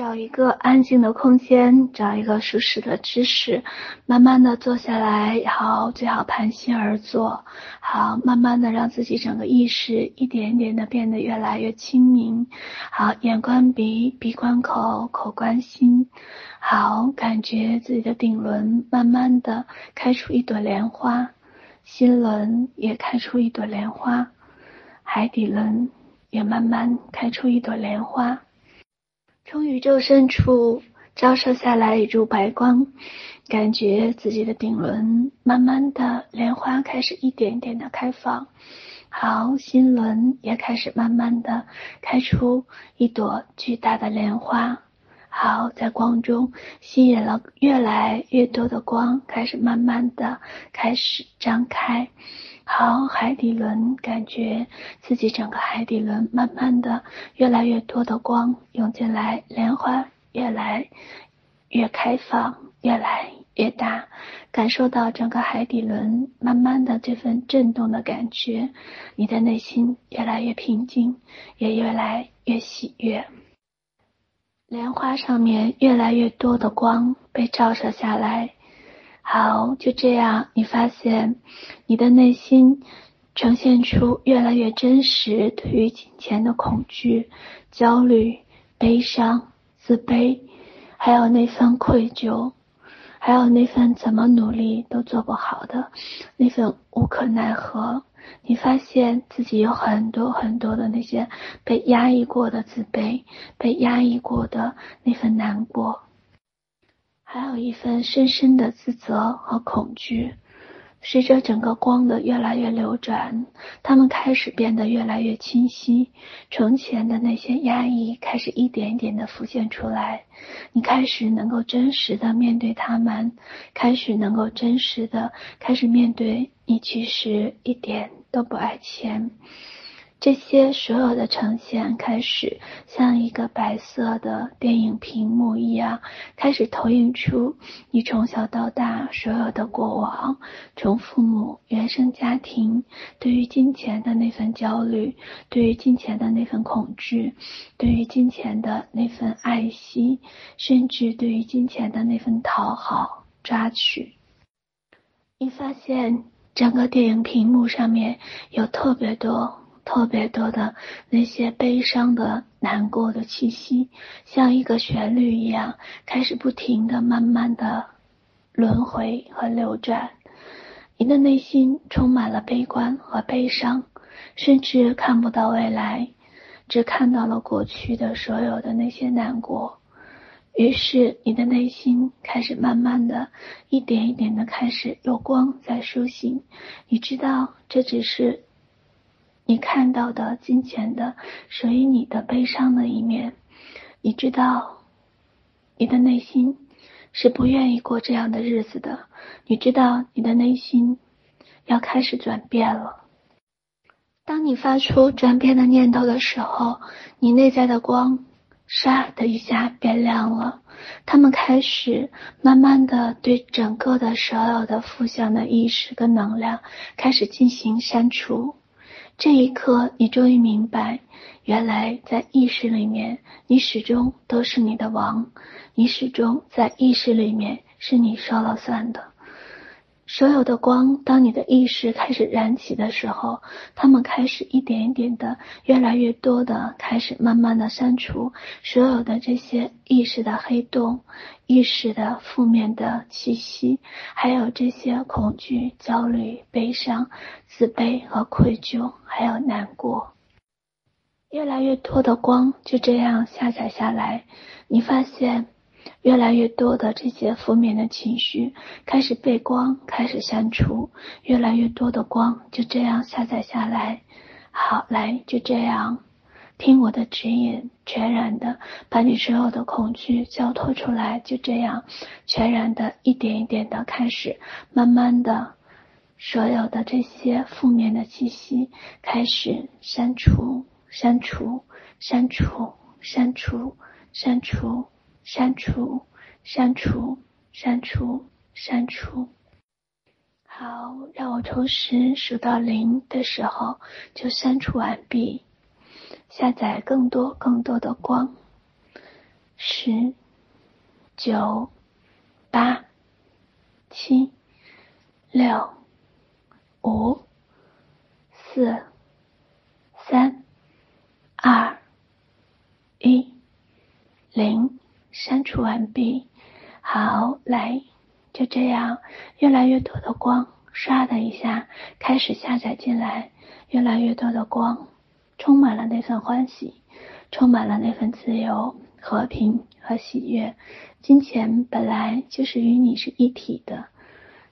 找一个安静的空间，找一个舒适的姿势，慢慢的坐下来，好，最好盘膝而坐，好，慢慢的让自己整个意识一点一点的变得越来越清明，好，眼观鼻，鼻观口，口观心，好，感觉自己的顶轮慢慢的开出一朵莲花，心轮也开出一朵莲花，海底轮也慢慢开出一朵莲花。从宇宙深处照射下来一束白光，感觉自己的顶轮慢慢的莲花开始一点点的开放，好，心轮也开始慢慢的开出一朵巨大的莲花，好，在光中吸引了越来越多的光，开始慢慢的开始张开。好，海底轮感觉自己整个海底轮慢慢的越来越多的光涌进来，莲花越来越开放，越来越大，感受到整个海底轮慢慢的这份震动的感觉，你的内心越来越平静，也越来越喜悦。莲花上面越来越多的光被照射下来。好，就这样，你发现你的内心呈现出越来越真实对于金钱的恐惧、焦虑、悲伤、自卑，还有那份愧疚，还有那份怎么努力都做不好的那份无可奈何。你发现自己有很多很多的那些被压抑过的自卑，被压抑过的那份难过。还有一份深深的自责和恐惧，随着整个光的越来越流转，他们开始变得越来越清晰。从前的那些压抑开始一点一点的浮现出来，你开始能够真实的面对他们，开始能够真实的开始面对你其实一点都不爱钱。这些所有的呈现开始像一个白色的电影屏幕一样，开始投影出你从小到大所有的过往，从父母原生家庭对于金钱的那份焦虑，对于金钱的那份恐惧，对于金钱的那份爱惜，甚至对于金钱的那份讨好抓取。你发现整个电影屏幕上面有特别多。特别多的那些悲伤的、难过的气息，像一个旋律一样，开始不停的、慢慢的轮回和流转。你的内心充满了悲观和悲伤，甚至看不到未来，只看到了过去的所有的那些难过。于是，你的内心开始慢慢的、一点一点的开始有光在苏醒。你知道，这只是。你看到的金钱的属于你的悲伤的一面，你知道，你的内心是不愿意过这样的日子的。你知道，你的内心要开始转变了。当你发出转变的念头的时候，你内在的光唰的一下变亮了，他们开始慢慢的对整个的所有的负向的意识跟能量开始进行删除。这一刻，你终于明白，原来在意识里面，你始终都是你的王，你始终在意识里面是你说了算的。所有的光，当你的意识开始燃起的时候，它们开始一点一点的，越来越多的，开始慢慢的删除所有的这些意识的黑洞、意识的负面的气息，还有这些恐惧、焦虑、悲伤、自卑和愧疚，还有难过。越来越多的光就这样下载下来，你发现。越来越多的这些负面的情绪开始被光开始删除，越来越多的光就这样下载下来。好，来，就这样，听我的指引，全然的把你所有的恐惧交托出来，就这样，全然的一点一点的开始，慢慢的，所有的这些负面的气息开始删除，删除，删除，删除，删除。删除，删除，删除，删除。删除好，让我从十数到零的时候就删除完毕，下载更多更多的光。十、九、八、七、六、五、四、三、二、一、零，删除完毕。好，来，就这样，越来越多的光，唰的一下开始下载进来，越来越多的光，充满了那份欢喜，充满了那份自由。和平和喜悦，金钱本来就是与你是一体的，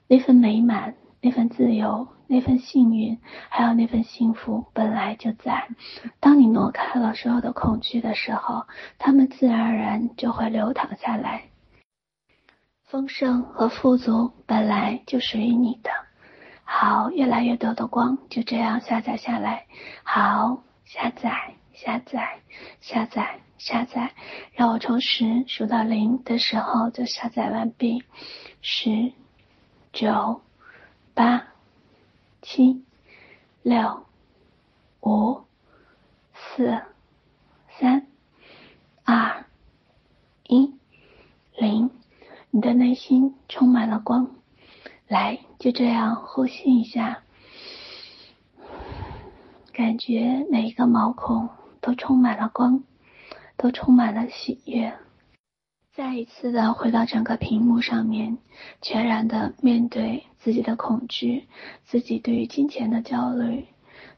那份美满、那份自由、那份幸运，还有那份幸福，本来就在。当你挪开了所有的恐惧的时候，它们自然而然就会流淌下来。丰盛和富足本来就属于你的。好，越来越多的光就这样下载下来。好，下载，下载，下载。下载，让我从十数到零的时候就下载完毕。十、九、八、七、六、五、四、三、二、一、零。你的内心充满了光，来，就这样呼吸一下，感觉每一个毛孔都充满了光。都充满了喜悦。再一次的回到整个屏幕上面，全然的面对自己的恐惧，自己对于金钱的焦虑，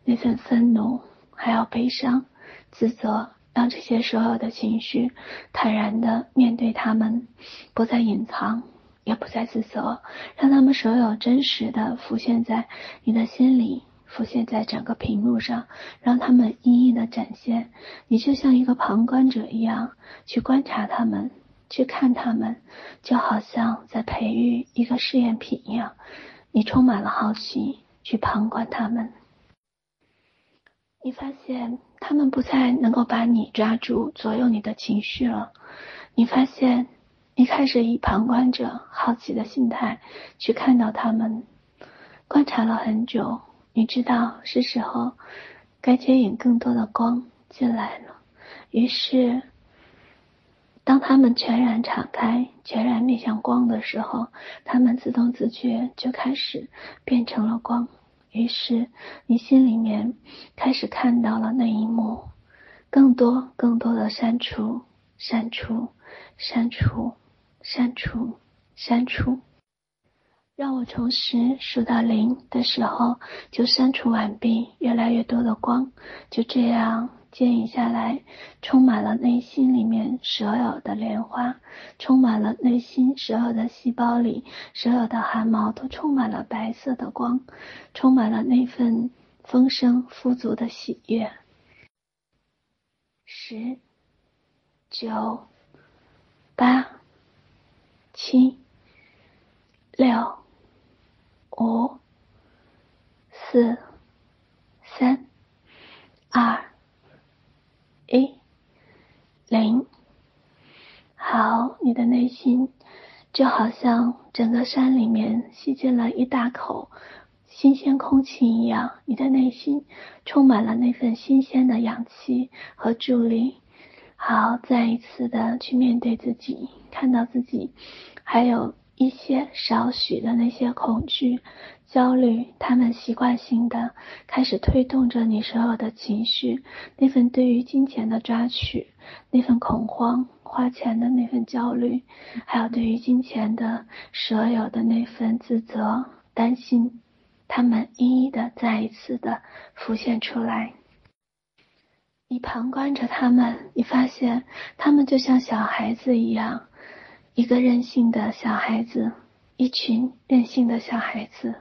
那份愤怒，还有悲伤、自责，让这些所有的情绪坦然的面对他们，不再隐藏，也不再自责，让他们所有真实的浮现在你的心里。浮现在整个屏幕上，让他们一一的展现。你就像一个旁观者一样去观察他们，去看他们，就好像在培育一个试验品一样。你充满了好奇，去旁观他们。你发现他们不再能够把你抓住，左右你的情绪了。你发现你开始以旁观者好奇的心态去看到他们，观察了很久。你知道是时候该接引更多的光进来了，于是当他们全然敞开、全然面向光的时候，他们自动自觉就开始变成了光。于是你心里面开始看到了那一幕，更多、更多的删除、删除、删除、删除、删除。让我从十数到零的时候就删除完毕，越来越多的光就这样接引下来，充满了内心里面所有的莲花，充满了内心所有的细胞里，所有的汗毛都充满了白色的光，充满了那份丰盛富足的喜悦。十、九、八、七、六。五、四、三、二、一、零。好，你的内心就好像整个山里面吸进了一大口新鲜空气一样，你的内心充满了那份新鲜的氧气和助力。好，再一次的去面对自己，看到自己，还有。一些少许的那些恐惧、焦虑，他们习惯性的开始推动着你所有的情绪，那份对于金钱的抓取，那份恐慌、花钱的那份焦虑，还有对于金钱的所有的那份自责、担心，他们一一的再一次的浮现出来。你旁观着他们，你发现他们就像小孩子一样。一个任性的小孩子，一群任性的小孩子，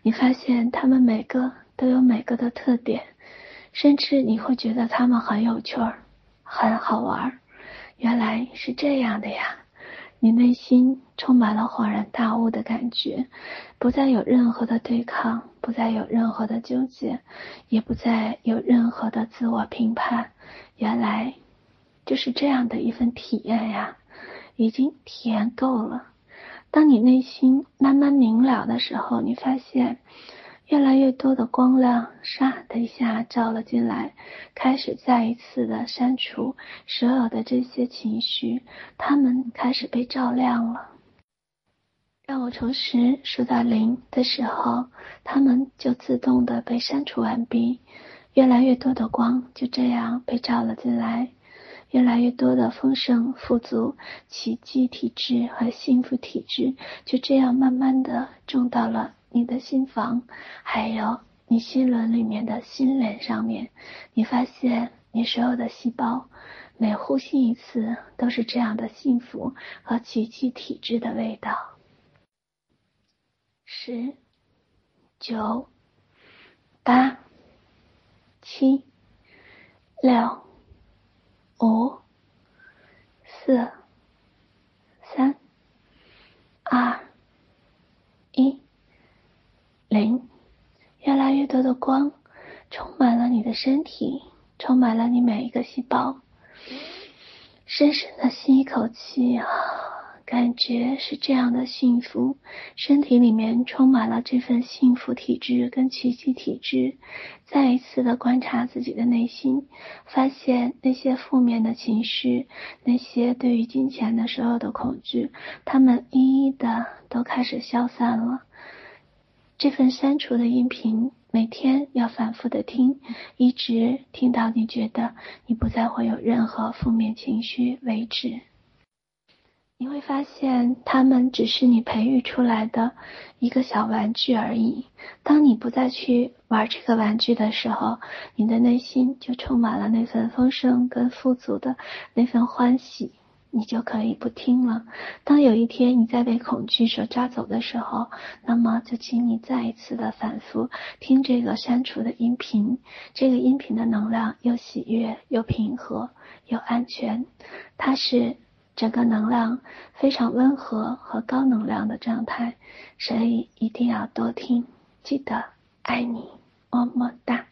你发现他们每个都有每个的特点，甚至你会觉得他们很有趣儿，很好玩。原来是这样的呀！你内心充满了恍然大悟的感觉，不再有任何的对抗，不再有任何的纠结，也不再有任何的自我评判。原来就是这样的一份体验呀！已经体验够了。当你内心慢慢明了的时候，你发现，越来越多的光亮，唰的一下照了进来，开始再一次的删除所有的这些情绪，它们开始被照亮了。当我从十数到零的时候，它们就自动的被删除完毕。越来越多的光就这样被照了进来，越来越多的丰盛、富足、奇迹体质和幸福体质就这样慢慢的种到了你的心房，还有你心轮里面的心轮上面。你发现你所有的细胞每呼吸一次都是这样的幸福和奇迹体质的味道。十、九、八。七、六、五、四、三、二、一、零，越来越多的光充满了你的身体，充满了你每一个细胞。深深的吸一口气啊。感觉是这样的幸福，身体里面充满了这份幸福体质跟奇迹体质。再一次的观察自己的内心，发现那些负面的情绪，那些对于金钱的所有的恐惧，它们一一的都开始消散了。这份删除的音频，每天要反复的听，一直听到你觉得你不再会有任何负面情绪为止。你会发现，他们只是你培育出来的一个小玩具而已。当你不再去玩这个玩具的时候，你的内心就充满了那份丰盛跟富足的那份欢喜，你就可以不听了。当有一天你在被恐惧所抓走的时候，那么就请你再一次的反复听这个删除的音频。这个音频的能量又喜悦又平和又安全，它是。整个能量非常温和和高能量的状态，所以一定要多听。记得爱你，么么哒。